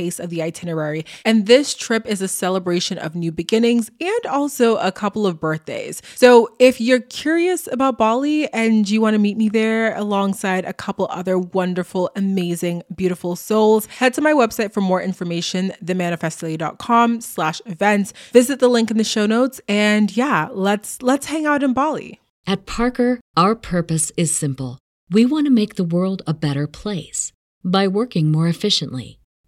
taste of the itinerary. And this trip is a celebration of new beginnings and also a couple of birthdays. So if you're curious about Bali and you want to meet me there alongside a couple other wonderful, amazing, beautiful souls, head to my website for more information, themanifestdaily.com slash events. Visit the link in the show notes. And yeah, let's let's hang out in Bali. At Parker, our purpose is simple. We want to make the world a better place by working more efficiently,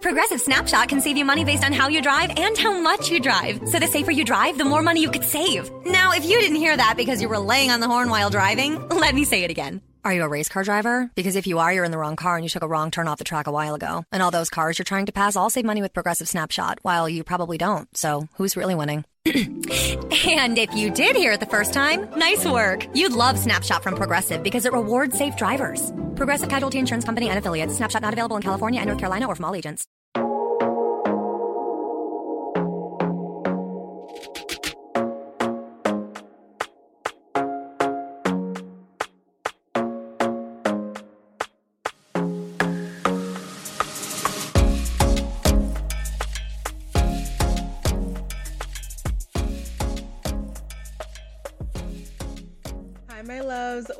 Progressive Snapshot can save you money based on how you drive and how much you drive. So the safer you drive, the more money you could save. Now, if you didn't hear that because you were laying on the horn while driving, let me say it again. Are you a race car driver? Because if you are, you're in the wrong car and you took a wrong turn off the track a while ago. And all those cars you're trying to pass all save money with Progressive Snapshot, while you probably don't. So who's really winning? and if you did hear it the first time, nice work. You'd love Snapshot from Progressive because it rewards safe drivers. Progressive Casualty Insurance Company and affiliates. Snapshot not available in California and North Carolina or from all agents.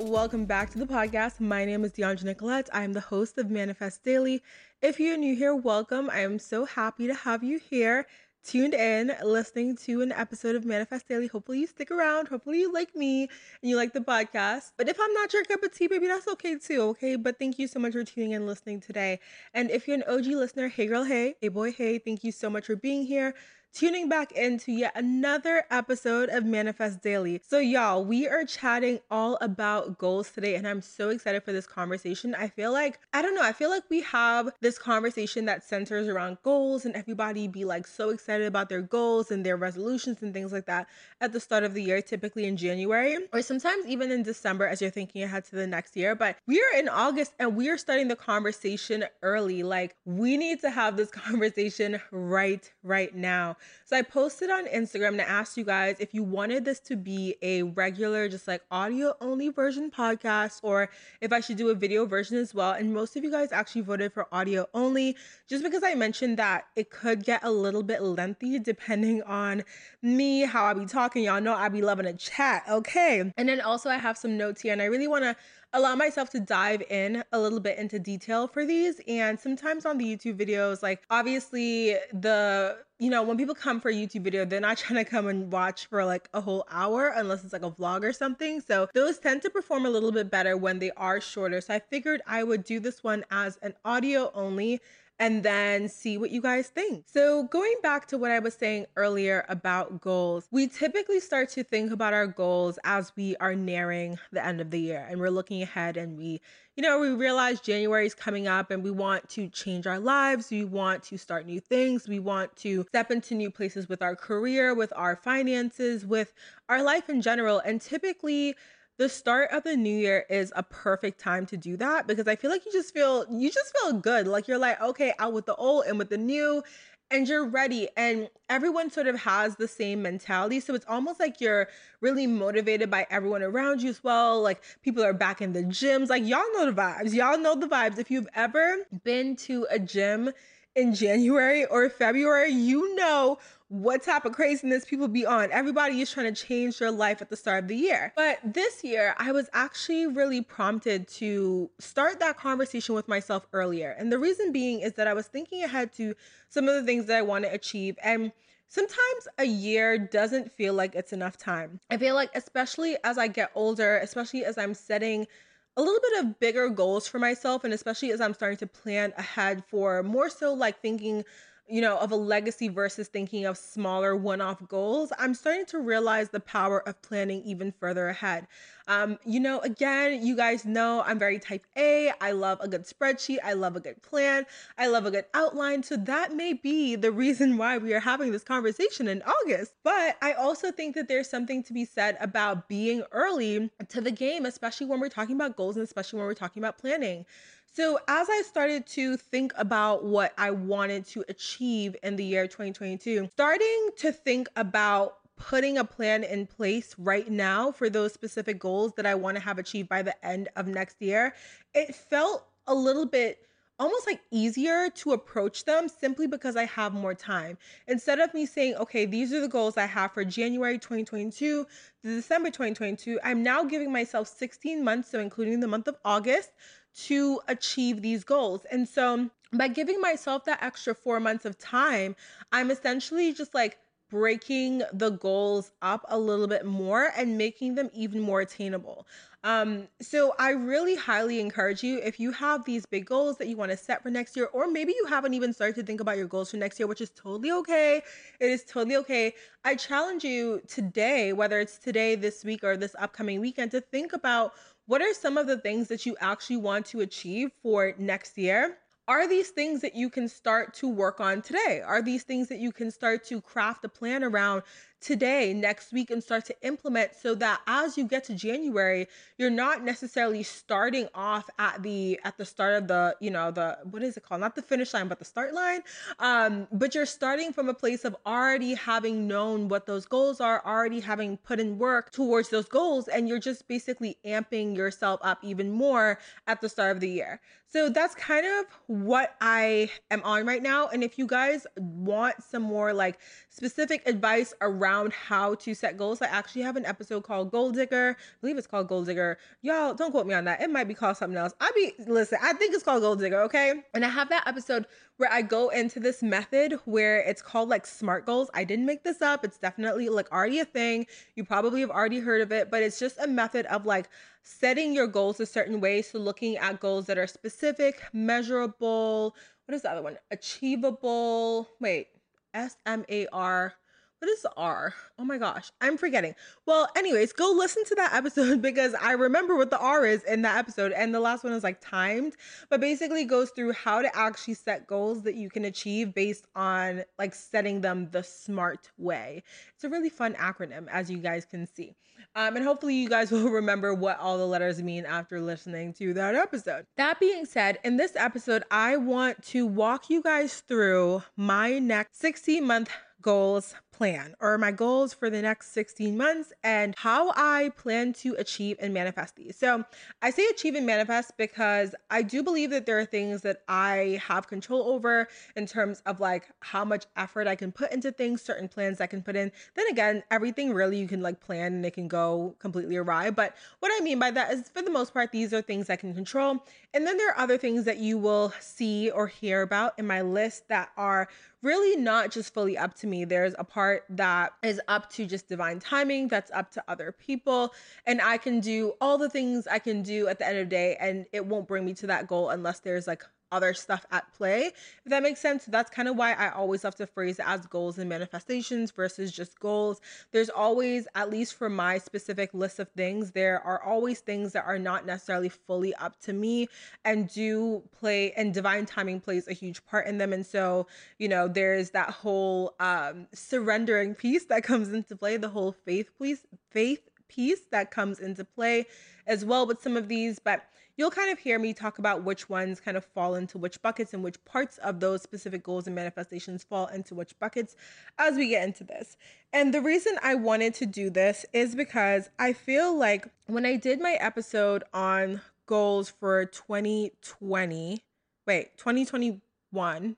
Welcome back to the podcast. My name is Dheandra Nicolette. I am the host of Manifest Daily. If you're new here, welcome. I am so happy to have you here, tuned in, listening to an episode of Manifest Daily. Hopefully, you stick around. Hopefully, you like me and you like the podcast. But if I'm not your cup of tea, baby, that's okay too, okay? But thank you so much for tuning in, and listening today. And if you're an OG listener, hey girl, hey, hey boy, hey, thank you so much for being here tuning back into yet another episode of Manifest Daily. So, y'all, we are chatting all about goals today, and I'm so excited for this conversation. I feel like, I don't know, I feel like we have this conversation that centers around goals, and everybody be like so excited about their goals and their resolutions and things like that at the start of the year, typically in January, or sometimes even in December as you're thinking ahead to the next year. But we are in August and we are starting the conversation early. Like, we need to have this conversation right, right now. So I posted on Instagram to ask you guys if you wanted this to be a regular, just like audio only version podcast, or if I should do a video version as well. And most of you guys actually voted for audio only, just because I mentioned that it could get a little bit lengthy depending on me, how I be talking. Y'all know I be loving a chat, okay? And then also I have some notes here, and I really want to allow myself to dive in a little bit into detail for these. And sometimes on the YouTube videos, like obviously the you know, when people come for a YouTube video, they're not trying to come and watch for like a whole hour unless it's like a vlog or something. So those tend to perform a little bit better when they are shorter. So I figured I would do this one as an audio only and then see what you guys think. So, going back to what I was saying earlier about goals, we typically start to think about our goals as we are nearing the end of the year and we're looking ahead and we, you know, we realize January is coming up and we want to change our lives, we want to start new things, we want to step into new places with our career, with our finances, with our life in general. And typically, the start of the new year is a perfect time to do that because I feel like you just feel you just feel good. Like you're like, okay, out with the old and with the new and you're ready. And everyone sort of has the same mentality. So it's almost like you're really motivated by everyone around you as well. Like people are back in the gyms. Like y'all know the vibes. Y'all know the vibes. If you've ever been to a gym in January or February you know what type of craziness people be on. Everybody is trying to change their life at the start of the year. But this year, I was actually really prompted to start that conversation with myself earlier. And the reason being is that I was thinking ahead to some of the things that I want to achieve. And sometimes a year doesn't feel like it's enough time. I feel like, especially as I get older, especially as I'm setting a little bit of bigger goals for myself, and especially as I'm starting to plan ahead for more so like thinking you know, of a legacy versus thinking of smaller one off goals, I'm starting to realize the power of planning even further ahead. Um, you know, again, you guys know I'm very type A. I love a good spreadsheet. I love a good plan. I love a good outline. So that may be the reason why we are having this conversation in August. But I also think that there's something to be said about being early to the game, especially when we're talking about goals and especially when we're talking about planning. So, as I started to think about what I wanted to achieve in the year 2022, starting to think about putting a plan in place right now for those specific goals that I want to have achieved by the end of next year, it felt a little bit almost like easier to approach them simply because I have more time. Instead of me saying, okay, these are the goals I have for January 2022 to December 2022, I'm now giving myself 16 months, so including the month of August, to achieve these goals. And so by giving myself that extra four months of time, I'm essentially just like breaking the goals up a little bit more and making them even more attainable. Um, so I really highly encourage you if you have these big goals that you want to set for next year, or maybe you haven't even started to think about your goals for next year, which is totally okay. It is totally okay. I challenge you today, whether it's today, this week, or this upcoming weekend, to think about what are some of the things that you actually want to achieve for next year? Are these things that you can start to work on today? Are these things that you can start to craft a plan around today, next week, and start to implement so that as you get to January, you're not necessarily starting off at the at the start of the, you know, the what is it called? Not the finish line, but the start line. Um, but you're starting from a place of already having known what those goals are, already having put in work towards those goals, and you're just basically amping yourself up even more at the start of the year. So that's kind of what I am on right now. And if you guys want some more like specific advice around how to set goals, I actually have an episode called Gold Digger. I believe it's called Goal Digger. Y'all don't quote me on that. It might be called something else. I be listen, I think it's called Gold Digger, okay? And I have that episode where I go into this method where it's called like SMART goals. I didn't make this up. It's definitely like already a thing. You probably have already heard of it, but it's just a method of like setting your goals a certain way. So looking at goals that are specific, measurable, what is the other one? Achievable. Wait, S M A R. What is R? Oh my gosh, I'm forgetting. Well, anyways, go listen to that episode because I remember what the R is in that episode. And the last one is like timed, but basically goes through how to actually set goals that you can achieve based on like setting them the smart way. It's a really fun acronym, as you guys can see. Um, and hopefully, you guys will remember what all the letters mean after listening to that episode. That being said, in this episode, I want to walk you guys through my next 60 month goals plan or my goals for the next 16 months and how I plan to achieve and manifest these. So, I say achieve and manifest because I do believe that there are things that I have control over in terms of like how much effort I can put into things, certain plans I can put in. Then again, everything really you can like plan and it can go completely awry. But what I mean by that is for the most part, these are things I can control. And then there are other things that you will see or hear about in my list that are really not just fully up to me. There's a part that is up to just divine timing, that's up to other people. And I can do all the things I can do at the end of the day, and it won't bring me to that goal unless there's like other stuff at play. If that makes sense, that's kind of why I always love to phrase it as goals and manifestations versus just goals. There's always, at least for my specific list of things, there are always things that are not necessarily fully up to me and do play, and divine timing plays a huge part in them. And so, you know, there's that whole um, surrendering piece that comes into play, the whole faith piece, faith piece that comes into play as well with some of these. But you'll kind of hear me talk about which ones kind of fall into which buckets and which parts of those specific goals and manifestations fall into which buckets as we get into this. And the reason I wanted to do this is because I feel like when I did my episode on goals for 2020, wait, 2021,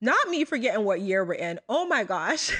Not me forgetting what year we're in. Oh my gosh.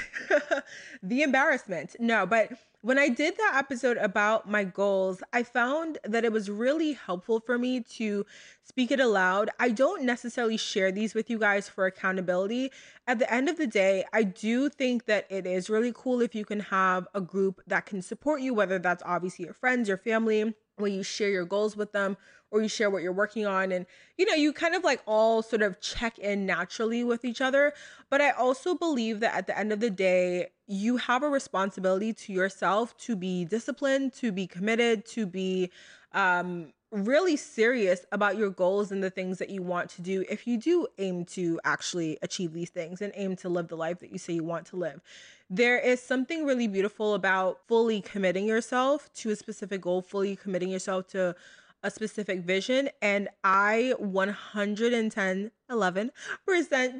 the embarrassment. No, but when I did that episode about my goals, I found that it was really helpful for me to speak it aloud. I don't necessarily share these with you guys for accountability. At the end of the day, I do think that it is really cool if you can have a group that can support you, whether that's obviously your friends, your family, where you share your goals with them or you share what you're working on. And you know you kind of like all sort of check in naturally with each other. But i also believe that at the end of the day you have a responsibility to yourself to be disciplined to be committed to be um really serious about your goals and the things that you want to do if you do aim to actually achieve these things and aim to live the life that you say you want to live there is something really beautiful about fully committing yourself to a specific goal, fully committing yourself to a specific vision. And I 110 11%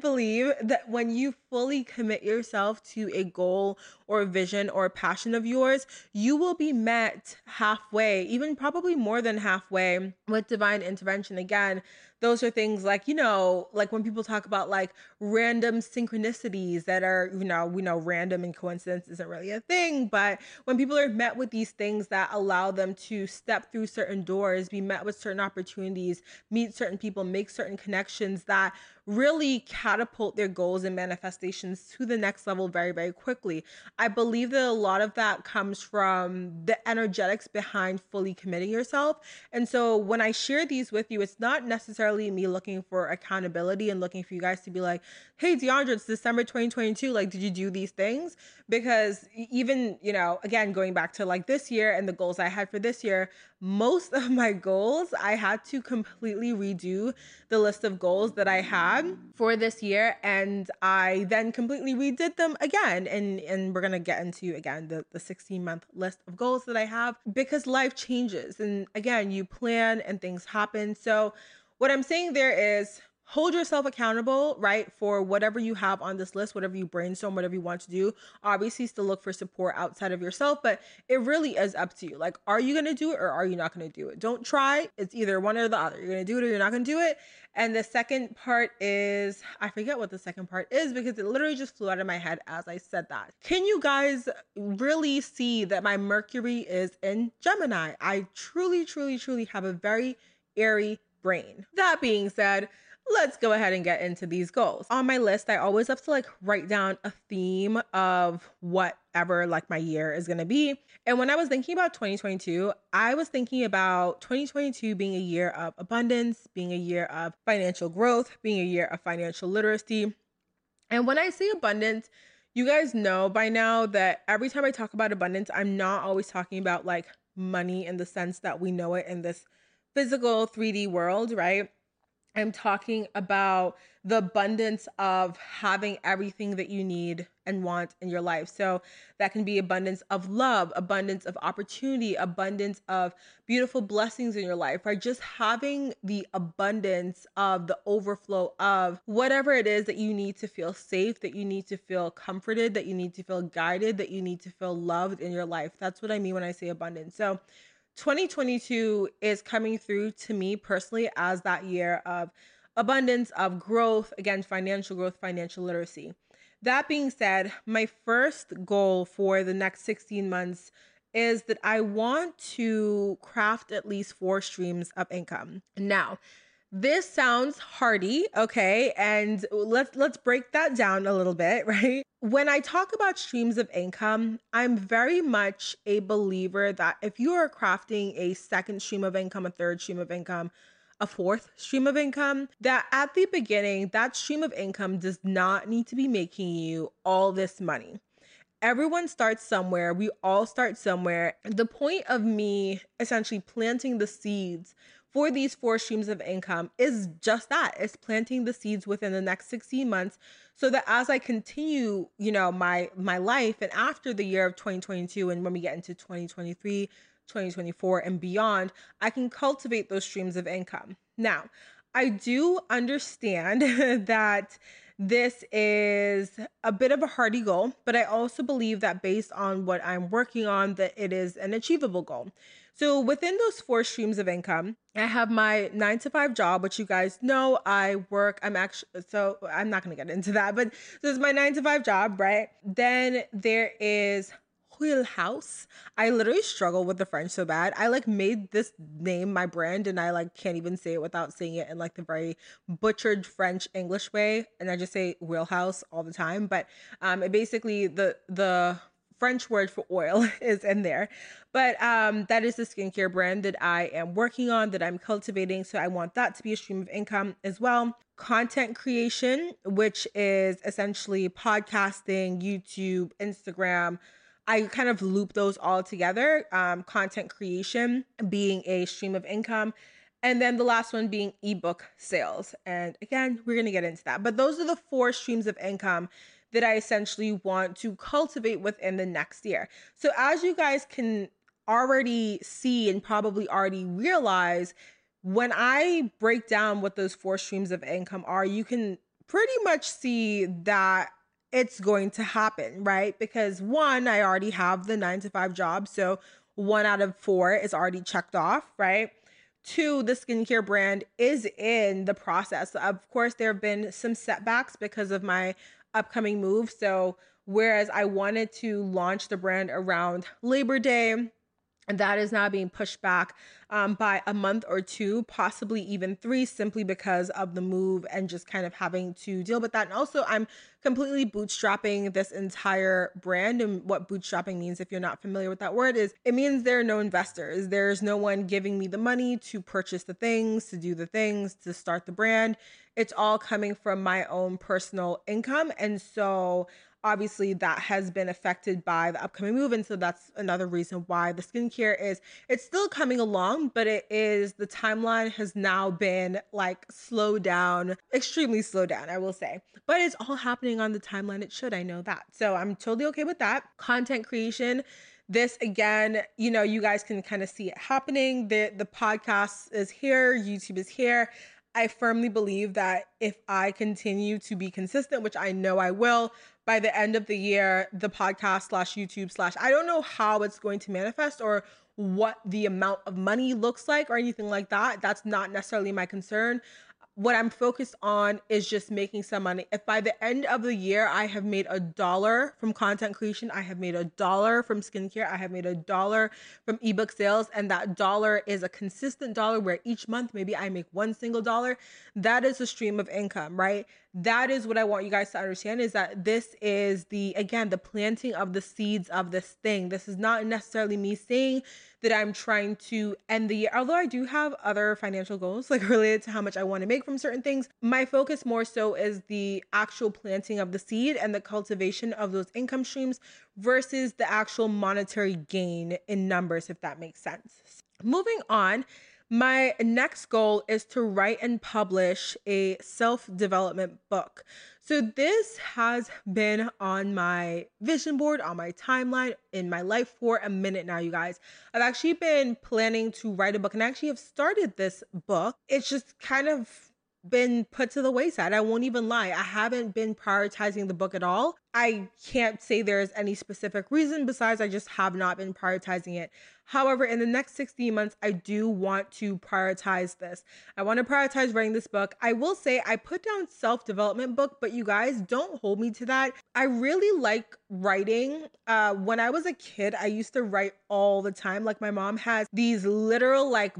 believe that when you fully commit yourself to a goal or a vision or a passion of yours, you will be met halfway, even probably more than halfway with divine intervention. Again, those are things like, you know, like when people talk about like random synchronicities that are, you know, we know random and coincidence isn't really a thing, but when people are met with these things that allow them to step through certain doors, be met with certain opportunities, meet certain people, make certain connections that that really catapult their goals and manifestations to the next level very, very quickly. I believe that a lot of that comes from the energetics behind fully committing yourself. And so when I share these with you, it's not necessarily me looking for accountability and looking for you guys to be like, hey, Dheandra, it's December 2022. Like, did you do these things? Because even, you know, again, going back to like this year and the goals I had for this year, most of my goals, I had to completely redo the list of goals that I had for this year. And I then completely redid them again. And, and we're going to get into again the, the 16 month list of goals that I have because life changes. And again, you plan and things happen. So, what I'm saying there is hold yourself accountable, right, for whatever you have on this list, whatever you brainstorm, whatever you want to do. Obviously, still look for support outside of yourself, but it really is up to you. Like, are you going to do it or are you not going to do it? Don't try. It's either one or the other. You're going to do it or you're not going to do it. And the second part is, I forget what the second part is because it literally just flew out of my head as I said that. Can you guys really see that my Mercury is in Gemini? I truly, truly, truly have a very airy brain. That being said, let's go ahead and get into these goals. On my list, I always have to like write down a theme of whatever like my year is going to be. And when I was thinking about 2022, I was thinking about 2022 being a year of abundance, being a year of financial growth, being a year of financial literacy. And when I say abundance, you guys know by now that every time I talk about abundance, I'm not always talking about like money in the sense that we know it in this physical 3D world, right? I'm talking about the abundance of having everything that you need and want in your life. So that can be abundance of love, abundance of opportunity, abundance of beautiful blessings in your life, right? Just having the abundance of the overflow of whatever it is that you need to feel safe, that you need to feel comforted, that you need to feel guided, that you need to feel loved in your life. That's what I mean when I say abundance. So 2022 is coming through to me personally as that year of abundance, of growth, again, financial growth, financial literacy. That being said, my first goal for the next 16 months is that I want to craft at least four streams of income. Now, this sounds hardy, okay? And let's let's break that down a little bit, right? When I talk about streams of income, I'm very much a believer that if you are crafting a second stream of income, a third stream of income, a fourth stream of income, that at the beginning, that stream of income does not need to be making you all this money everyone starts somewhere. We all start somewhere. The point of me essentially planting the seeds for these four streams of income is just that it's planting the seeds within the next 16 months so that as i continue you know my my life and after the year of 2022 and when we get into 2023 2024 and beyond i can cultivate those streams of income now i do understand that This is a bit of a hardy goal, but I also believe that based on what I'm working on, that it is an achievable goal. So within those four streams of income, I have my nine to five job, which you guys know I work. I'm actually, so I'm not going to get into that, but this is my nine to five job, right? Then there is Huil House. I literally struggle with the French so bad. I like made this name my brand and I like can't even say it without saying it in like the very butchered French English way. And I just say wheelhouse all the time. But um it basically the the French word for oil is in there. But um, that is the skincare brand that I am working on, that I'm cultivating. So I want that to be a stream of income as well. Content creation, which is essentially podcasting, YouTube, Instagram. I kind of loop those all together. Um, content creation being a stream of income. And then the last one being ebook sales. And again, we're going to get into that. But those are the four streams of income that I essentially want to cultivate within the next year. So, as you guys can already see and probably already realize, when I break down what those four streams of income are, you can pretty much see that it's going to happen, right? Because one, I already have the nine to five job. So, one out of four is already checked off, right? Two, the skincare brand is in the process. Of course, there have been some setbacks because of my upcoming move. So, whereas I wanted to launch the brand around Labor Day, and that is now being pushed back um, by a month or two, possibly even three, simply because of the move and just kind of having to deal with that. And also, I'm completely bootstrapping this entire brand. And what bootstrapping means, if you're not familiar with that word, is it means there are no investors. There's no one giving me the money to purchase the things, to do the things, to start the brand. It's all coming from my own personal income. And so, obviously that has been affected by the upcoming move. And so that's another reason why the skincare is it's still coming along but it is the timeline has now been like slowed down extremely slowed down i will say. But it's all happening on the timeline it should i know that. So i'm totally okay with that. Content creation this again you know you guys can kind of see it happening. The the podcast is here youtube is here I firmly believe that if I continue to be consistent, which I know I will, by the end of the year, the podcast slash YouTube slash, I don't know how it's going to manifest or what the amount of money looks like or anything like that. That's not necessarily my concern what I'm focused on is just making some money. If by the end of the year I have made a dollar from content creation, I have made a dollar from skincare, I have made a dollar from ebook sales, and that dollar is a consistent dollar where each month maybe I make one single dollar, that is a stream of income, right? That is what I want you guys to understand is that this is the, again, the planting of the seeds of this thing. This is not necessarily me saying that I'm trying to end the year. Although I do have other financial goals, like related to how much I want to make from certain things, my focus more so is the actual planting of the seed and the cultivation of those income streams versus the actual monetary gain in numbers, if that makes sense. Moving on, my next goal is to write and publish a self development book. So, this has been on my vision board, on my timeline, in my life for a minute now, you guys. I've actually been planning to write a book and I actually have started this book. It's just kind of been put to the wayside. I won't even lie. I haven't been prioritizing the book at all. I can't say there's any specific reason besides I just have not been prioritizing it. However, in the next 16 months, I do want to prioritize this. I want to prioritize writing this book. I will say I put down self-development book, but you guys don't hold me to that. I really like writing. Uh when I was a kid, I used to write all the time. Like my mom has these literal like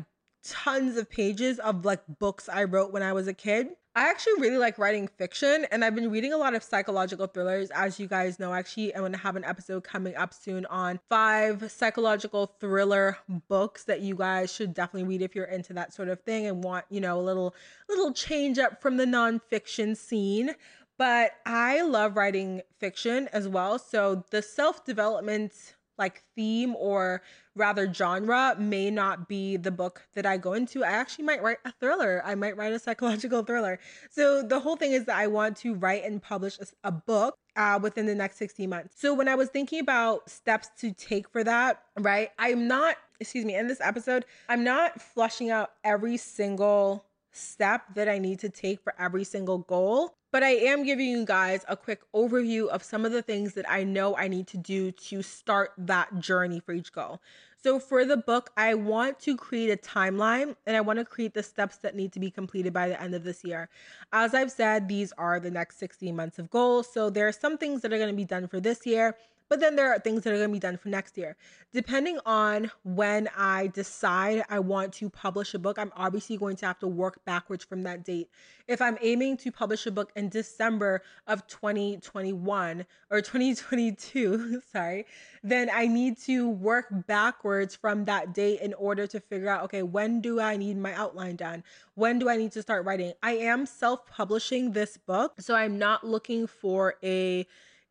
tons of pages of like books I wrote when I was a kid. I actually really like writing fiction and I've been reading a lot of psychological thrillers. As you guys know, actually, I'm going to have an episode coming up soon on five psychological thriller books that you guys should definitely read if you're into that sort of thing and want, you know, a little little change up from the nonfiction scene. But I love writing fiction as well. So the self-development like theme or rather genre may not be the book that I go into. I actually might write a thriller. I might write a psychological thriller. So the whole thing is that I want to write and publish a, book uh, within the next 60 months. So when I was thinking about steps to take for that, right? I'm not, excuse me, in this episode, I'm not flushing out every single step that I need to take for every single goal. But I am giving you guys a quick overview of some of the things that I know I need to do to start that journey for each goal. So, for the book, I want to create a timeline and I want to create the steps that need to be completed by the end of this year. As I've said, these are the next 16 months of goals. So, there are some things that are going to be done for this year but then there are things that are going to be done for next year. Depending on when I decide I want to publish a book, I'm obviously going to have to work backwards from that date. If I'm aiming to publish a book in December of 2021 or 2022, sorry, then I need to work backwards from that date in order to figure out okay, when do I need my outline done? When do I need to start writing? I am self publishing this book, so I'm not looking for a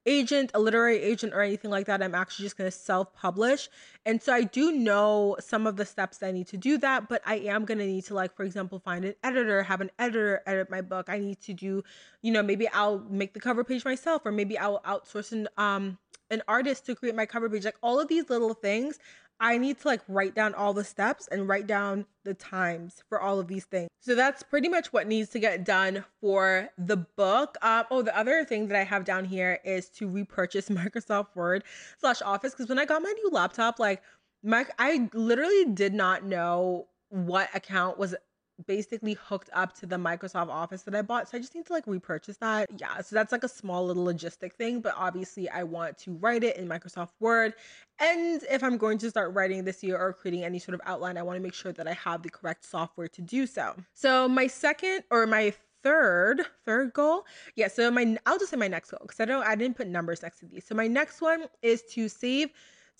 agent, a literary agent, or anything like that. I'm actually just going to self publish. And so I do know some of the steps that I need to do that, but I am going to need to, like, for example, find an editor, have an editor edit my book. I need to do, you know, maybe I'll make the cover page myself, or maybe I'll outsource an, um, an artist to create my cover page. Like, all of these little things I need to like write down all the steps and write down the times for all of these things. So that's pretty much what needs to get done for the book. Um, oh, the other thing that I have down here is to repurchase Microsoft Word slash Office because when I got my new laptop, like my I literally did not know what account was basically hooked up to the Microsoft Office that I bought. So I just need to like repurchase that. Yeah, so that's like a small little logistic thing, but obviously I want to write it in Microsoft Word. And if I'm going to start writing this year or creating any sort of outline, I want to make sure that I have the correct software to do so. So my second or my third third goal yeah so my i'll just say my next goal because i don't i didn't put numbers next to these so my next one is to save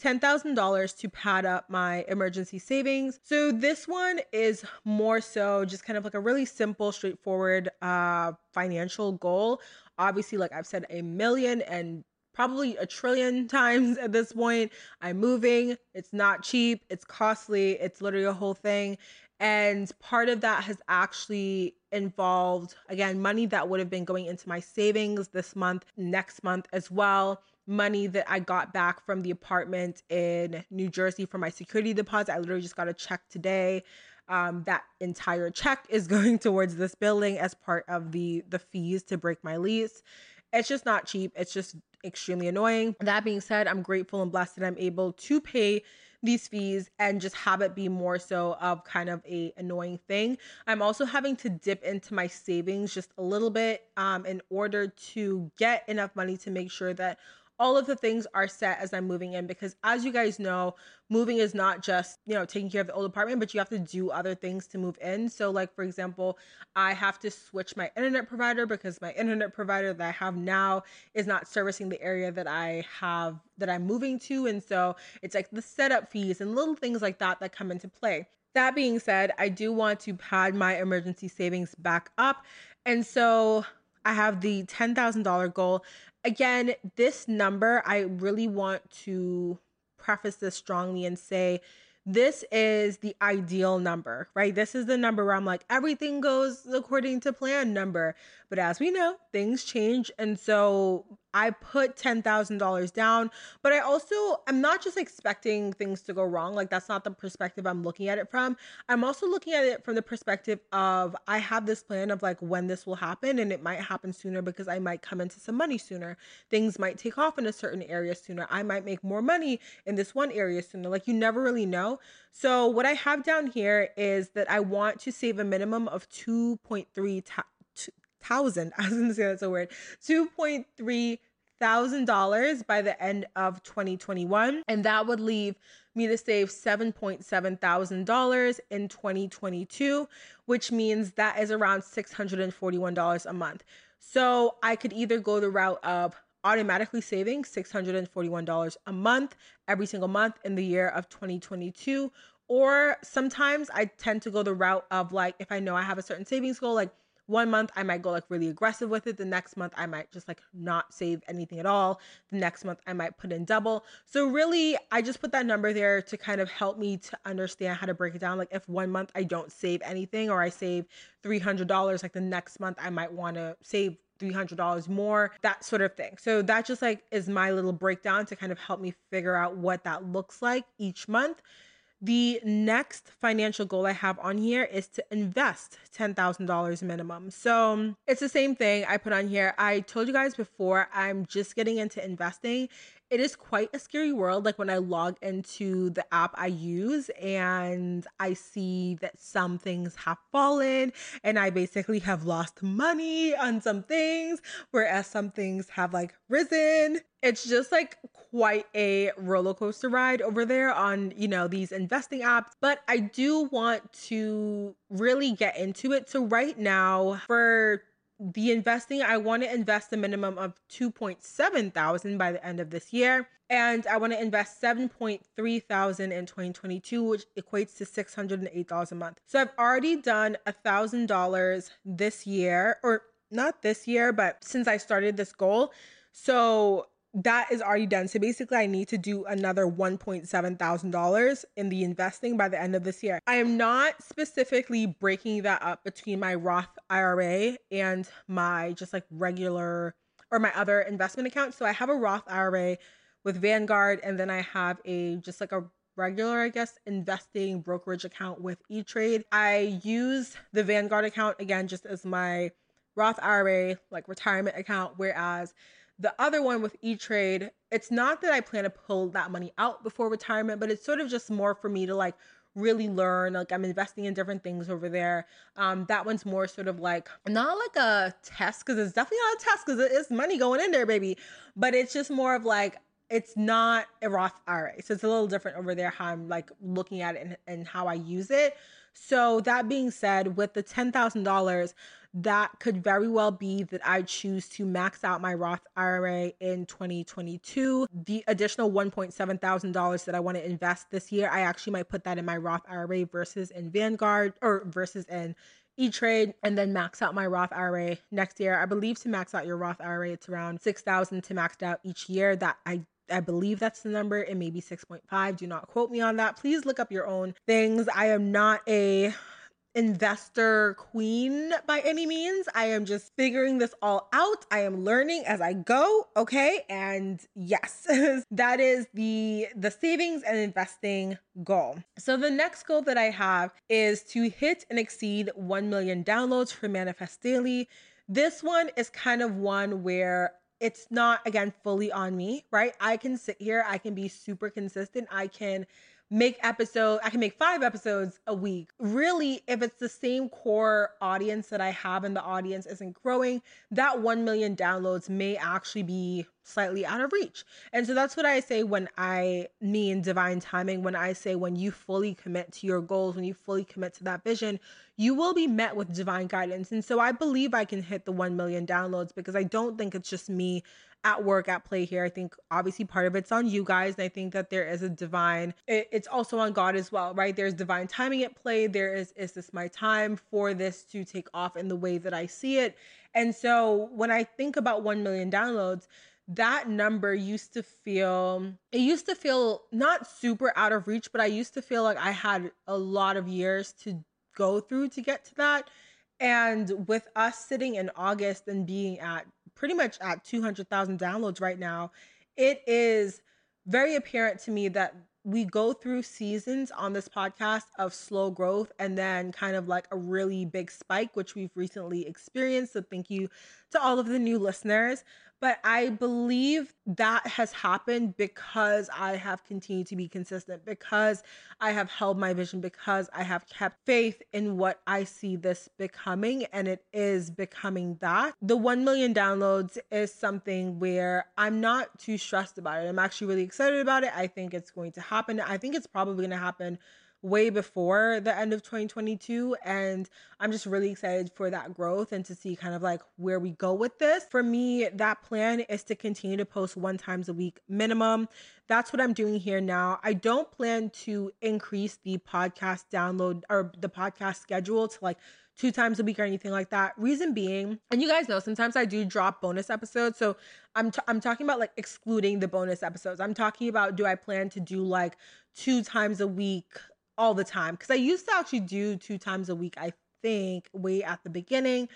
$10,000 to pad up my emergency savings. So this one is more so just kind of like a really simple, straightforward uh, financial goal. Obviously, like I've said a million and probably a trillion times at this point. I'm moving. It's not cheap. It's costly. It's literally a whole thing. And part of that has actually involved, again, money that would have been going into my savings this month, next month as well money that I got back from the apartment in New Jersey for my security deposit. I literally just got a check today. Um, that entire check is going towards this building as part of the the fees to break my lease. It's just not cheap. It's just extremely annoying. That being said, I'm grateful and blessed that I'm able to pay these fees and just have it be more so of kind of a annoying thing. I'm also having to dip into my savings just a little bit um, in order to get enough money to make sure that all of the things are set as I'm moving in because as you guys know, moving is not just, you know, taking care of the old apartment, but you have to do other things to move in. So like for example, I have to switch my internet provider because my internet provider that I have now is not servicing the area that I have that I'm moving to and so it's like the setup fees and little things like that that come into play. That being said, I do want to pad my emergency savings back up. And so I have the $10,000 goal again, this number, I really want to preface this strongly and say this is the ideal number, right? This is the number where I'm like, everything goes according to plan number. But as we know, things change. And so I put $10,000 down, but I also, I'm not just expecting things to go wrong. Like, that's not the perspective I'm looking at it from. I'm also looking at it from the perspective of I have this plan of like when this will happen, and it might happen sooner because I might come into some money sooner. Things might take off in a certain area sooner. I might make more money in this one area sooner. Like, you never really know. So, what I have down here is that I want to save a minimum of 2.3 thousand. I was gonna say that's a word. Two point three thousand dollars by the end of 2021, and that would leave me to save seven point seven thousand dollars in 2022, which means that is around six hundred and forty-one dollars a month. So I could either go the route of automatically saving $641 a month every single month in the year of 2022 or sometimes I tend to go the route of like if I know I have a certain savings goal like one month I might go like really aggressive with it. The next month I might just like not save anything at all. The next month I might put in double. So really, I just put that number there to kind of help me to understand how to break it down. Like if one month I don't save anything or I save $300, like the next month I might want to save $300 more, that sort of thing. So that just like is my little breakdown to kind of help me figure out what that looks like each month. The next financial goal I have on here is to invest $10,000 minimum. So it's the same thing I put on here. I told you guys before, I'm just getting into investing it is quite a scary world. Like when I log into the app I use and I see that some things have fallen and I basically have lost money on some things, whereas some things have like risen. It's just like quite a roller coaster ride over there on, you know, these investing apps. But I do want to really get into it. So, right now, for the investing i want to invest a minimum of 2.7 thousand by the end of this year and i want to invest 7.3 thousand in 2022 which equates to 608 dollars a month. So i've already done a thousand dollars this year or not this year but since i started this goal. So that is already done. So basically, I need to do another $1.7 thousand in the investing by the end of this year. I am not specifically breaking that up between my Roth IRA and my just like regular or my other investment account. So I have a Roth IRA with Vanguard, and then I have a just like a regular, I guess, investing brokerage account with E Trade. I use the Vanguard account again just as my Roth IRA, like retirement account, whereas the other one with E Trade, it's not that I plan to pull that money out before retirement, but it's sort of just more for me to like really learn. Like I'm investing in different things over there. Um, that one's more sort of like not like a test because it's definitely not a test because it is money going in there, baby. But it's just more of like it's not a Roth IRA, so it's a little different over there. How I'm like looking at it and, and how I use it. So that being said, with the ten thousand dollars, that could very well be that I choose to max out my Roth IRA in 2022. The additional $1.7 thousand that I want to invest this year, I actually might put that in my Roth IRA versus in Vanguard or versus in E Trade and then max out my Roth IRA next year. I believe to max out your Roth IRA, it's around 6,000 to max out each year. That I I believe that's the number. It may be 6.5. Do not quote me on that. Please look up your own things. I am not a investor queen by any means. I am just figuring this all out. I am learning as I go, okay? And yes, that is the the savings and investing goal. So the next goal that I have is to hit and exceed 1 million downloads for Manifest Daily. This one is kind of one where it's not again fully on me, right? I can sit here, I can be super consistent. I can make episodes i can make five episodes a week. Really if it's the same core audience that i have and the audience isn't growing that 1 million downloads may actually be slightly out of reach. And so that's what i say when i mean divine timing when i say when you fully commit to your goals when you fully commit to that vision you will be met with divine guidance. And so i believe i can hit the 1 million downloads because i don't think it's just me at work at play here. I think obviously part of it's on you guys. And I think that there is a divine, it, it's also on God as well, right? There's divine timing at play. There is, is this my time for this to take off in the way that I see it? And so when I think about 1 million downloads, that number used to feel it used to feel not super out of reach but i used to feel like i had a lot of years to go through to get to that and with us sitting in august and being at pretty much at 200,000 downloads right now, it is very apparent to me that we go through seasons on this podcast of slow growth and then kind of like a really big spike, which we've recently experienced. So, thank you to all of the new listeners. But I believe that has happened because I have continued to be consistent, because I have held my vision, because I have kept faith in what I see this becoming, and it is becoming that. The 1 million downloads is something where I'm not too stressed about it. I'm actually really excited about it. I think it's going to happen. I think it's probably going to happen way before the end of 2022 and I'm just really excited for that growth and to see kind of like where we go with this. For me, that plan is to continue to post one times a week minimum. That's what I'm doing here now. I don't plan to increase the podcast download or the podcast schedule to like two times a week or anything like that. Reason being, and you guys know sometimes I do drop bonus episodes. So I'm t- I'm talking about like excluding the bonus episodes. I'm talking about do I plan to do like two times a week all the time because I used to actually do two times a week, I think, way at the beginning.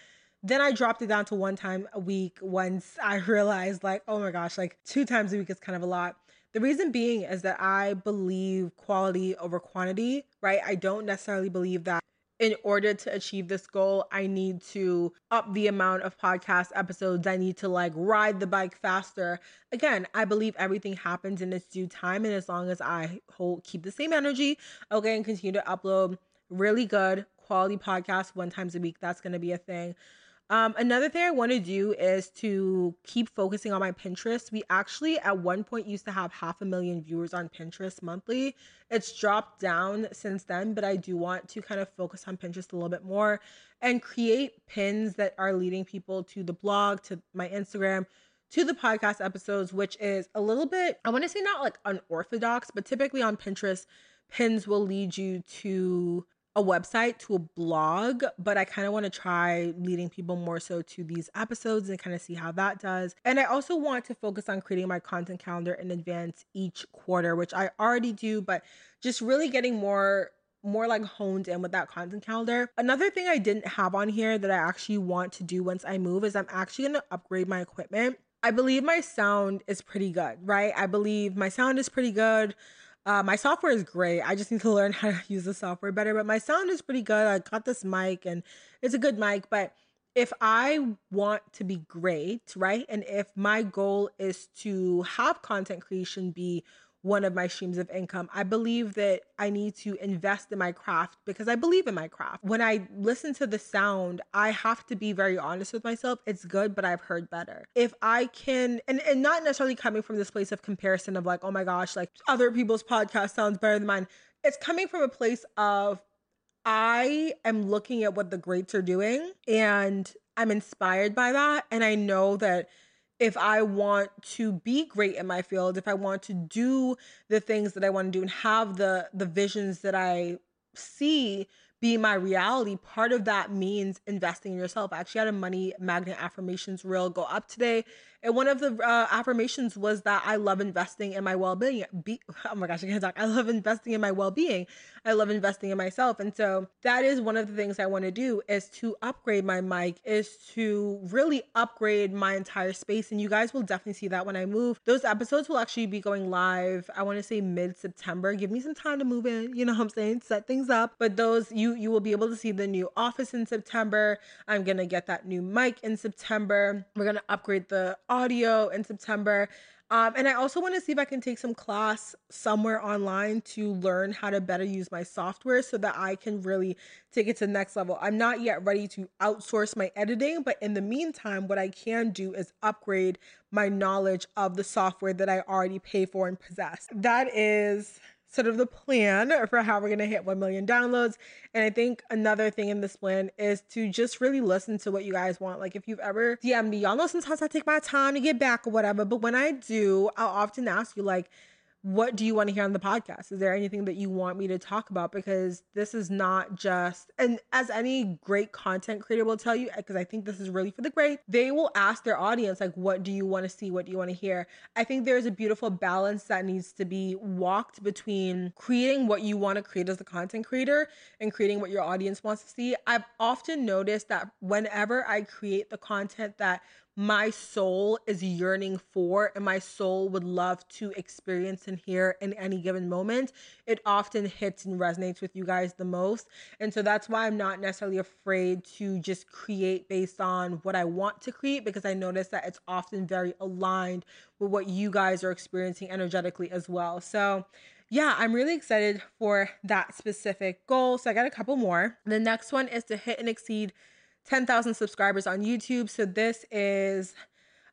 Then I dropped it down to one time a week once I realized, like, oh my gosh, like two times a week is kind of a lot. The reason being is that I believe quality over quantity, right? I don't necessarily believe that in order to achieve this goal, I need to up the amount of podcast episodes. I need to like ride the bike faster. Again, I believe everything happens in its due time. And as long as I hold, keep the same energy, okay, and continue to upload really good quality podcasts one times a week, that's going to be a thing. Um, another thing I want to do is to keep focusing on my Pinterest. We actually at one point used to have half a million viewers on Pinterest monthly. It's dropped down since then, but I do want to kind of focus on Pinterest a little bit more and create pins that are leading people to the blog, to my Instagram, to the podcast episodes, which is a little bit, I want to say not like unorthodox, but typically on Pinterest, pins will lead you to a website to a blog, but I kind of want to try leading people more so to these episodes and kind of see how that does. And I also want to focus on creating my content calendar in advance each quarter, which I already do, but just really getting more more like honed in with that content calendar. Another thing I didn't have on here that I actually want to do once I move is I'm actually going to upgrade my equipment. I believe my sound is pretty good, right? I believe my sound is pretty good. Uh, my software is great. I just need to learn how to use the software better. But my sound is pretty good. I got this mic and it's a good mic. But if I want to be great, right? And if my goal is to have content creation be one of my streams of income. I believe that I need to invest in my craft because I believe in my craft. When I listen to the sound, I have to be very honest with myself. It's good, but I've heard better. If I can, and, and not necessarily coming from this place of comparison of like, oh my gosh, like other people's podcast sounds better than mine. It's coming from a place of I am looking at what the greats are doing and I'm inspired by that. And I know that if I want to be great in my field, if I want to do the things that I want to do and have the the visions that I see be my reality, part of that means investing in yourself. I actually had a money magnet affirmations reel go up today. And one of the uh, affirmations was that I love investing in my well being. Be- oh my gosh, I can't talk. I love investing in my well being. I love investing in myself. And so that is one of the things I want to do is to upgrade my mic, is to really upgrade my entire space. And you guys will definitely see that when I move. Those episodes will actually be going live, I want to say mid September. Give me some time to move in, you know what I'm saying? Set things up. But those, you you will be able to see the new office in September. I'm gonna get that new mic in September. We're gonna upgrade the audio in September. Um, and I also want to see if I can take some class somewhere online to learn how to better use my software so that I can really take it to the next level. I'm not yet ready to outsource my editing, but in the meantime, what I can do is upgrade my knowledge of the software that I already pay for and possess. That is sort of the plan for how we're going to hit 1 million downloads. And I think another thing in this plan is to just really listen to what you guys want. Like if you've ever DM me, y'all know sometimes I take my time to get back or whatever, but when I do, I'll often ask you like, what do you want to hear on the podcast? Is there anything that you want me to talk about? Because this is not just, and as any great content creator will tell you, because I think this is really for the great, they will ask their audience, like, what do you want to see? What do you want to hear? I think there's a beautiful balance that needs to be walked between creating what you want to create as a content creator and creating what your audience wants to see. I've often noticed that whenever I create the content that my soul is yearning for and my soul would love to experience and hear in any given moment, it often hits and resonates with you guys the most. And so that's why I'm not necessarily afraid to just create based on what I want to create because I notice that it's often very aligned with what you guys are experiencing energetically as well. So, yeah, I'm really excited for that specific goal. So I got a couple more. The next one is to hit and exceed 10,000 subscribers on YouTube. So this is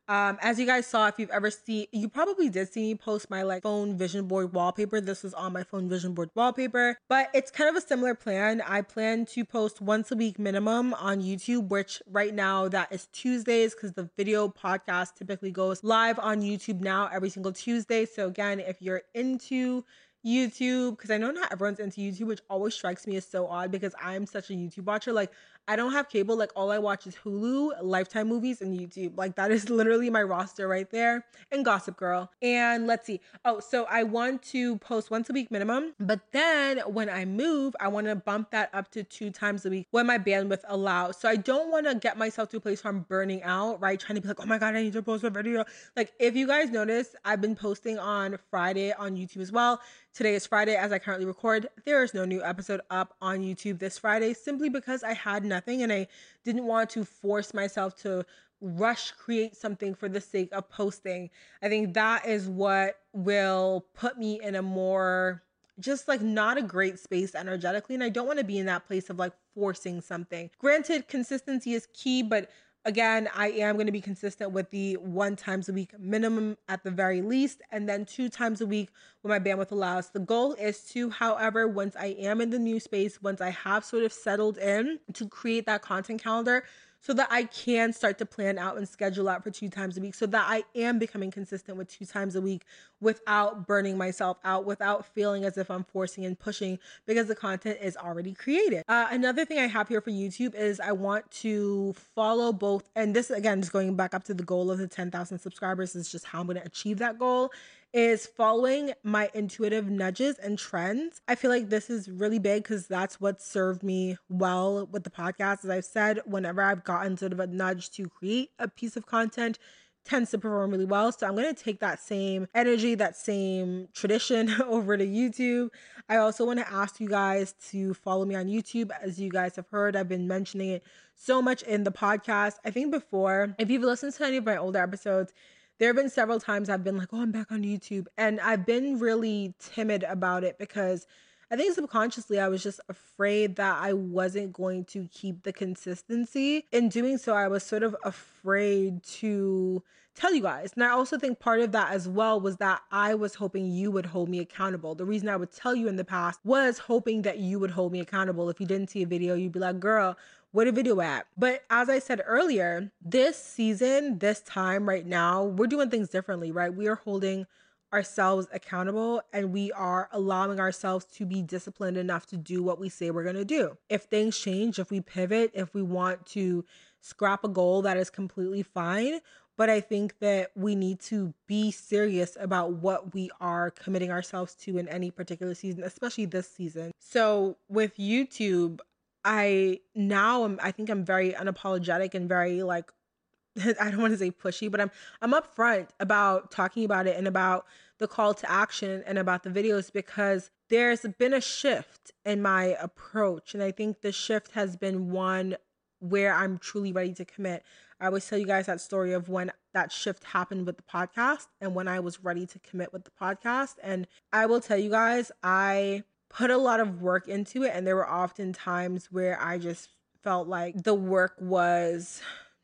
um, as you guys saw, if you've ever seen, you probably did see me post my like phone vision board wallpaper. This was on my phone vision board wallpaper, but it's kind of a similar plan. I plan to post once a week minimum on YouTube, which right now that is Tuesdays because the video podcast typically goes live on YouTube now every single Tuesday. So again, if you're into YouTube because I know not everyone's into YouTube, which always strikes me as so odd because I'm such a YouTube watcher. Like I don't have cable. Like all I watch is Hulu, Lifetime movies, and YouTube. Like that is literally my roster right there. And Gossip Girl. And let's see. Oh, so I want to post once a week minimum. But then when I move, I want to bump that up to two times a week when my bandwidth allows. So I don't want to get myself to a place where I'm burning out, right? Trying to be like, oh my God, I need to post a video. Like if you guys notice, I've been posting on Friday on YouTube as well. Today is Friday as I currently record. There is no new episode up on YouTube this Friday simply because I had nothing and I didn't want to force myself to rush create something for the sake of posting. I think that is what will put me in a more just like not a great space energetically and I don't want to be in that place of like forcing something. Granted consistency is key, but Again, I am going to be consistent with the one times a week minimum at the very least, and then two times a week when my bandwidth allows. The goal is to, however, once I am in the new space, once I have sort of settled in, to create that content calendar so that I can start to plan out and schedule out for two times a week so that I am becoming consistent with two times a week without burning myself out, without feeling as if I'm forcing and pushing because the content is already created. Uh, another thing I have here for YouTube is I want to follow both, and this again is going back up to the goal of the 10,000 subscribers, is just how I'm going to achieve that goal is following my intuitive nudges and trends. I feel like this is really big because that's what served me well with the podcast. As I've said, whenever I've gotten sort of a nudge to create a piece of content, tends to perform really well. So I'm going to take that same energy, that same tradition over to YouTube. I also want to ask you guys to follow me on YouTube. As you guys have heard, I've been mentioning it so much in the podcast. I think before, if you've listened to any of my older episodes, there have been several times I've been like, oh, I'm back on YouTube. And I've been really timid about it because I think subconsciously I was just afraid that I wasn't going to keep the consistency. In doing so, I was sort of afraid to tell you guys. And I also think part of that as well was that I was hoping you would hold me accountable. The reason I would tell you in the past was hoping that you would hold me accountable. If you didn't see a video, you'd be like, girl, where a video app. But as I said earlier, this season, this time right now, we're doing things differently, right? We are holding ourselves accountable and we are allowing ourselves to be disciplined enough to do what we say we're going to do. If things change, if we pivot, if we want to scrap a goal, that is completely fine. But I think that we need to be serious about what we are committing ourselves to in any particular season, especially this season. So with YouTube, I now am I think I'm very unapologetic and very like I don't want to say pushy, but I'm I'm upfront about talking about it and about the call to action and about the videos because there's been a shift in my approach and I think the shift has been one where I'm truly ready to commit. I always tell you guys that story of when that shift happened with the podcast and when I was ready to commit with the podcast and I will tell you guys I put a lot of work into it and there were often times where I just felt like the work was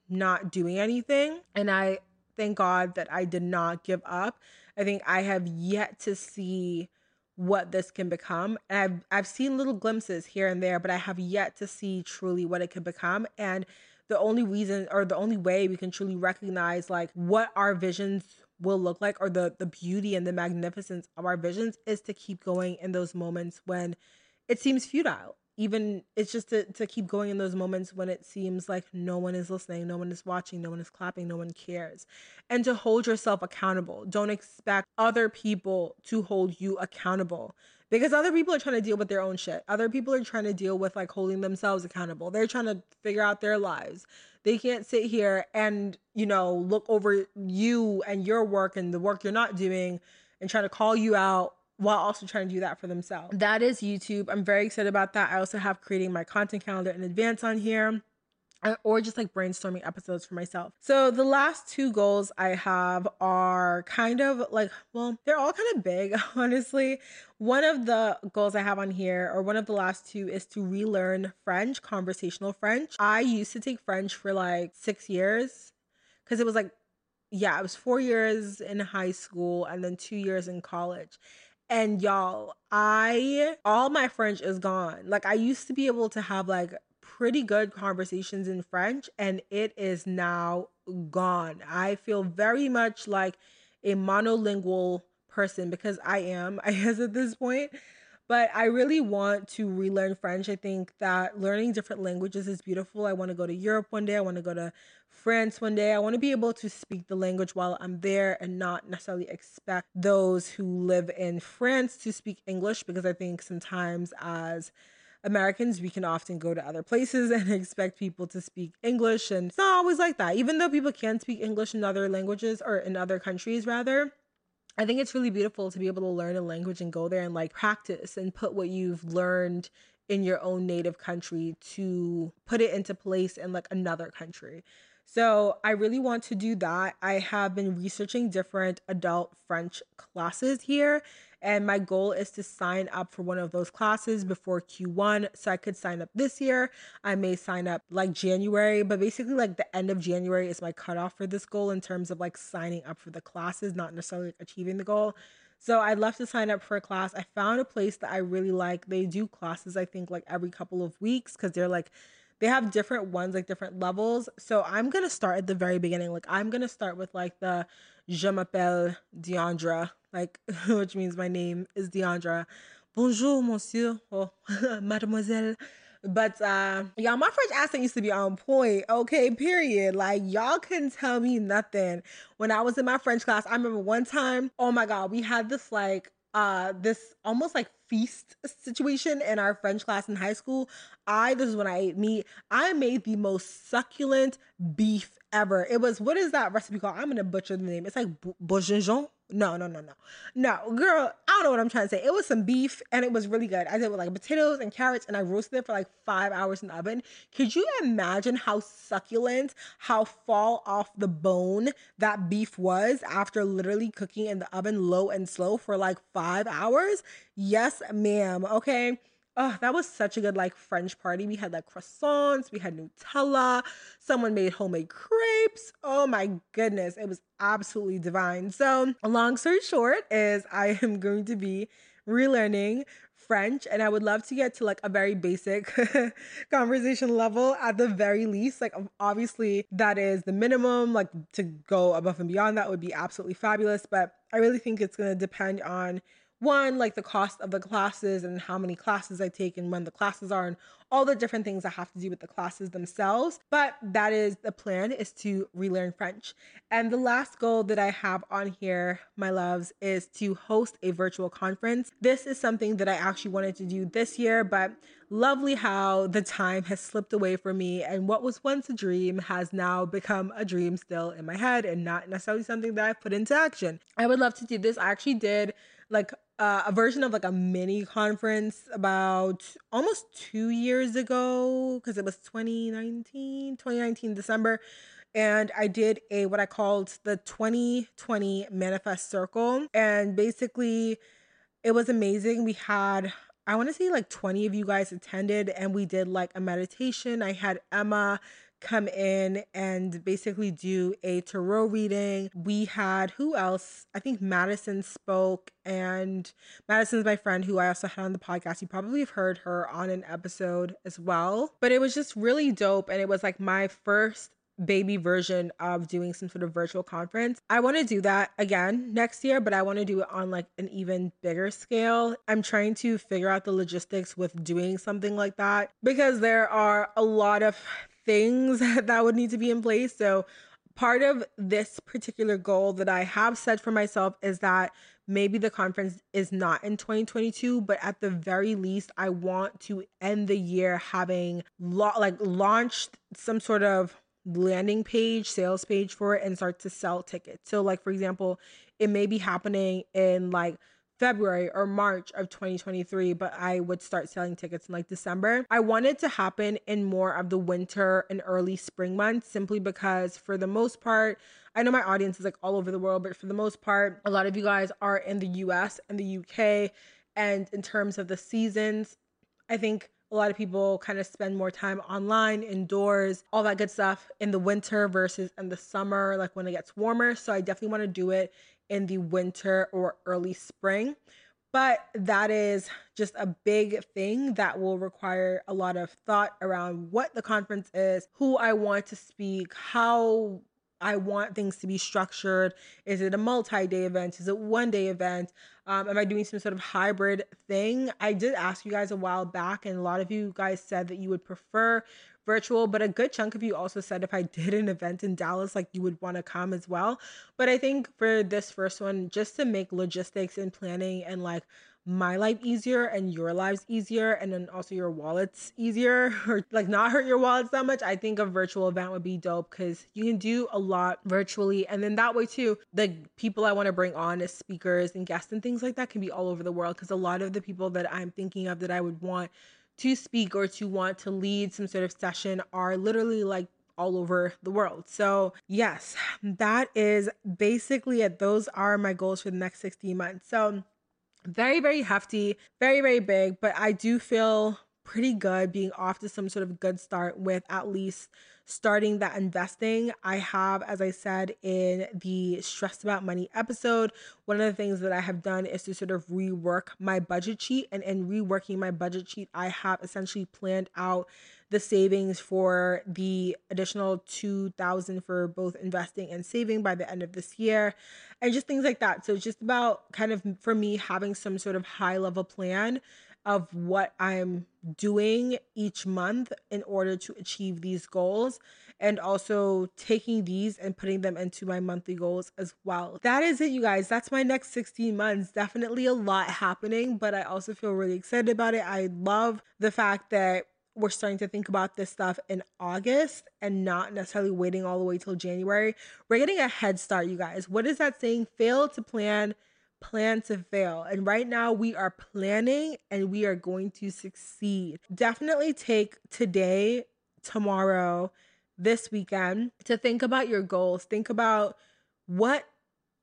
not doing anything and I thank God that I did not give up. I think I have yet to see what this can become. And I've I've seen little glimpses here and there, but I have yet to see truly what it can become. And the only reason or the only way we can truly recognize like what our visions will look like or the the beauty and the magnificence of our visions is to keep going in those moments when it seems futile. Even it's just to, to keep going in those moments when it seems like no one is listening no one is watching no one is clapping no one cares. And to hold yourself accountable. Don't expect other people to hold you accountable because other people are trying to deal with their own shit. Other people are trying to deal with like holding themselves accountable. They're trying to figure out their lives they can't sit here and, you know, look over you and your work and the work you're not doing and trying to call you out while also trying to do that for themselves. That is YouTube. I'm very excited about that. I also have creating my content calendar in advance on here or just like brainstorming episodes for myself. So the last two goals I have are kind of like, well, they're all kind of big, honestly. One of the goals I have on here, or one of the last two, is to relearn French, conversational French. I used to take French for like six years because it was like, yeah, it was four years in high school and then two years in college. And y'all, I all my French is gone. Like I used to be able to have like pretty good conversations in French, and it is now gone. I feel very much like a monolingual person because I am, I guess, at this point. But I really want to relearn French. I think that learning different languages is beautiful. I want to go to Europe one day. I want to go to France one day. I want to be able to speak the language while I'm there and not necessarily expect those who live in France to speak English because I think sometimes as Americans, we can often go to other places and expect people to speak English. And it's not always like that. Even though people can speak English in other languages or in other countries, rather, I think it's really beautiful to be able to learn a language and go there and like practice and put what you've learned in your own native country to put it into place in like another country. So I really want to do that. I have been researching different adult French classes here and my goal is to sign up for one of those classes before Q1. So I could sign up this year. I may sign up like January, but basically, like the end of January is my cutoff for this goal in terms of like signing up for the classes, not necessarily achieving the goal. So I'd love to sign up for a class. I found a place that I really like. They do classes, I think, like every couple of weeks because they're like, they have different ones, like different levels. So I'm to start at the very beginning. Like, I'm to start with like the Je m'appelle Dheandra like which means my name is Dheandra. Bonjour, monsieur, or mademoiselle. But uh y'all, my French accent used to be on point. Okay, period. Like y'all couldn't tell me nothing. When I was in my French class, I remember one time, oh my god, we had this like uh this almost like feast situation in our French class in high school. I this is when I ate meat. I made the most succulent beef ever. It was what is that recipe called? I'm gonna butcher the name. It's like bourguignon. No, no, no, no, no, girl. I don't know what I'm trying to say. It was some beef and it was really good. I did with like potatoes and carrots and I roasted it for like five hours in the oven. Could you imagine how succulent, how fall off the bone that beef was after literally cooking in the oven low and slow for like five hours? Yes, ma'am. Okay. Oh, that was such a good like French party. We had like croissants, we had Nutella, someone made homemade crepes. Oh my goodness, it was absolutely divine. So, long story short is I am going to be relearning French and I would love to get to like a very basic conversation level at the very least. Like obviously that is the minimum like to go above and beyond that would be absolutely fabulous, but I really think it's going to depend on one like the cost of the classes and how many classes I take and when the classes are and all the different things that have to do with the classes themselves. But that is the plan is to relearn French. And the last goal that I have on here, my loves, is to host a virtual conference. This is something that I actually wanted to do this year, but lovely how the time has slipped away from me and what was once a dream has now become a dream still in my head and not necessarily something that I've put into action. I would love to do this. I actually did like uh, a version of like a mini conference about almost two years ago because it was 2019 2019 december and i did a what i called the 2020 manifest circle and basically it was amazing. We had i want to say like 20 of you guys attended and we did like a meditation. I had emma come in and basically do a tarot reading. We had who else? I think Madison spoke, and Madison's my friend who I also had on the podcast. You probably have heard her on an episode as well. But it was just really dope, and it was like my first baby version of doing some sort of virtual conference. I want to do that again next year, but I want to do it on like an even bigger scale. I'm trying to figure out the logistics with doing something like that because there are a lot of things that would need to be in place. So, part of this particular goal that I have set for myself is that maybe the conference is not in 2022, but at the very least, I want to end the year having lo- like launched some sort of landing page, sales page for it, and start to sell tickets. So, like for example, it may be happening in like February or March of 2023, but I would start selling tickets in like December. I wanted to happen in more of the winter and early spring months simply because, for the most part, I know my audience is like all over the world, but for the most part, a lot of you guys are in the US and the UK. And in terms of the seasons, I think a lot of people kind of spend more time online, indoors, all that good stuff in the winter versus in the summer, like when it gets warmer. So I definitely want to do it in the winter or early spring. But that is just a big thing that will require a lot of thought around what the conference is, who I want to speak, how I want things to be structured. Is it a multi day event? Is it one day event? Um, am I doing some sort of hybrid thing? I did ask you guys a while back, and a lot of you guys said that you would prefer virtual, but a good chunk of you also said if I did an event in Dallas, like you would want to come as well. But I think for this first one, just to make logistics and planning and like my life easier and your lives easier and then also your wallets easier or like not hurt your wallets that much i think a virtual event would be dope because you can do a lot virtually and then that way too the people i want to bring on as speakers and guests and things like that can be all over the world because a lot of the people that i'm thinking of that i would want to speak or to want to lead some sort of session are literally like all over the world. So, yes, that is basically it. Those are my goals for the next 16 months. So, very, very hefty, very, very big, but I do feel pretty good being off to some sort of good start with at least starting that investing. I have, as I said in the Stressed About Money episode, one of the things that I have done is to sort of rework my budget sheet. And in reworking my budget sheet, I have essentially planned out the savings for the additional 2000 for both investing and saving by the end of this year and just things like that so it's just about kind of for me having some sort of high level plan of what I'm doing each month in order to achieve these goals and also taking these and putting them into my monthly goals as well. That is it, you guys. That's my next 16 months. Definitely a lot happening, but I also feel really excited about it. I love the fact that we're starting to think about this stuff in August and not necessarily waiting all the way till January. We're getting a head start, you guys. What is that saying? Fail to plan plan to fail. And right now we are planning and we are going to succeed. Definitely take today, tomorrow, this weekend to think about your goals. Think about what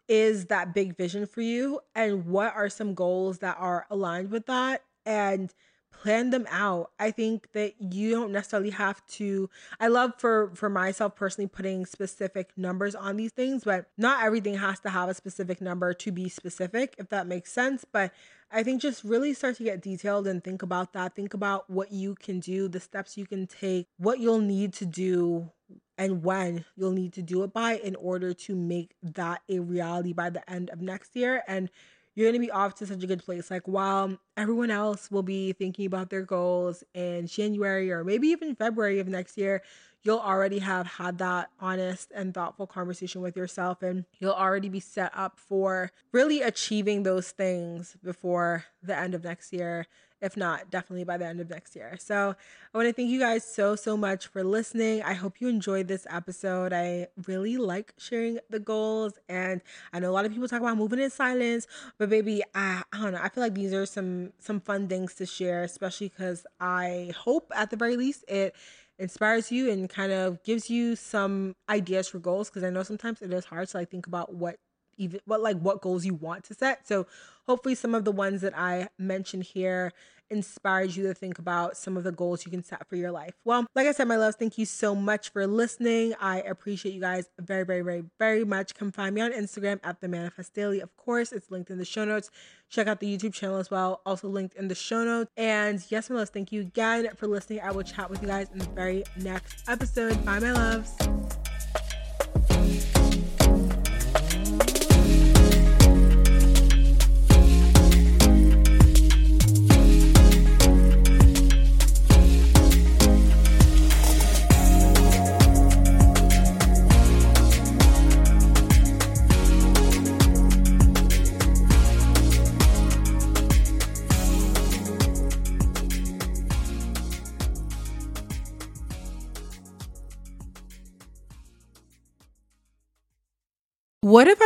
is that big vision for you and what are some goals that are aligned with that and plan them out i think that you don't necessarily have to i love for for myself personally putting specific numbers on these things but not everything has to have a specific number to be specific if that makes sense. But i think just really start to get detailed and think about that. Think about what you can do the steps you can take what you'll need to do and when you'll need to do it by in order to make that a reality by the end of next year. And you're going to be off to such a good place. Like, while everyone else will be thinking about their goals in January or maybe even February of next year, you'll already have had that honest and thoughtful conversation with yourself and you'll already be set up for really achieving those things before the end of next year if not, definitely by the end of next year. So I want to thank you guys so, so much for listening. I hope you enjoyed this episode. I really like sharing the goals. And I know a lot of people talk about moving in silence, but baby, I, I don't know. I feel like these are some some fun things to share, especially because I hope at the very least it inspires you and kind of gives you some ideas for goals because I know sometimes it is hard to like think about what even what like what goals you want to set. So hopefully some of the ones that I mentioned here inspires you to think about some of the goals you can set for your life. Well, like I said, my loves, thank you so much for listening. I appreciate you guys very, very, very, very much. Come find me on Instagram at the Manifest Daily. Of course, it's linked in the show notes. Check out the YouTube channel as well, also linked in the show notes. And yes, my loves, thank you again for listening. I will chat with you guys in the very next episode. Bye, my loves.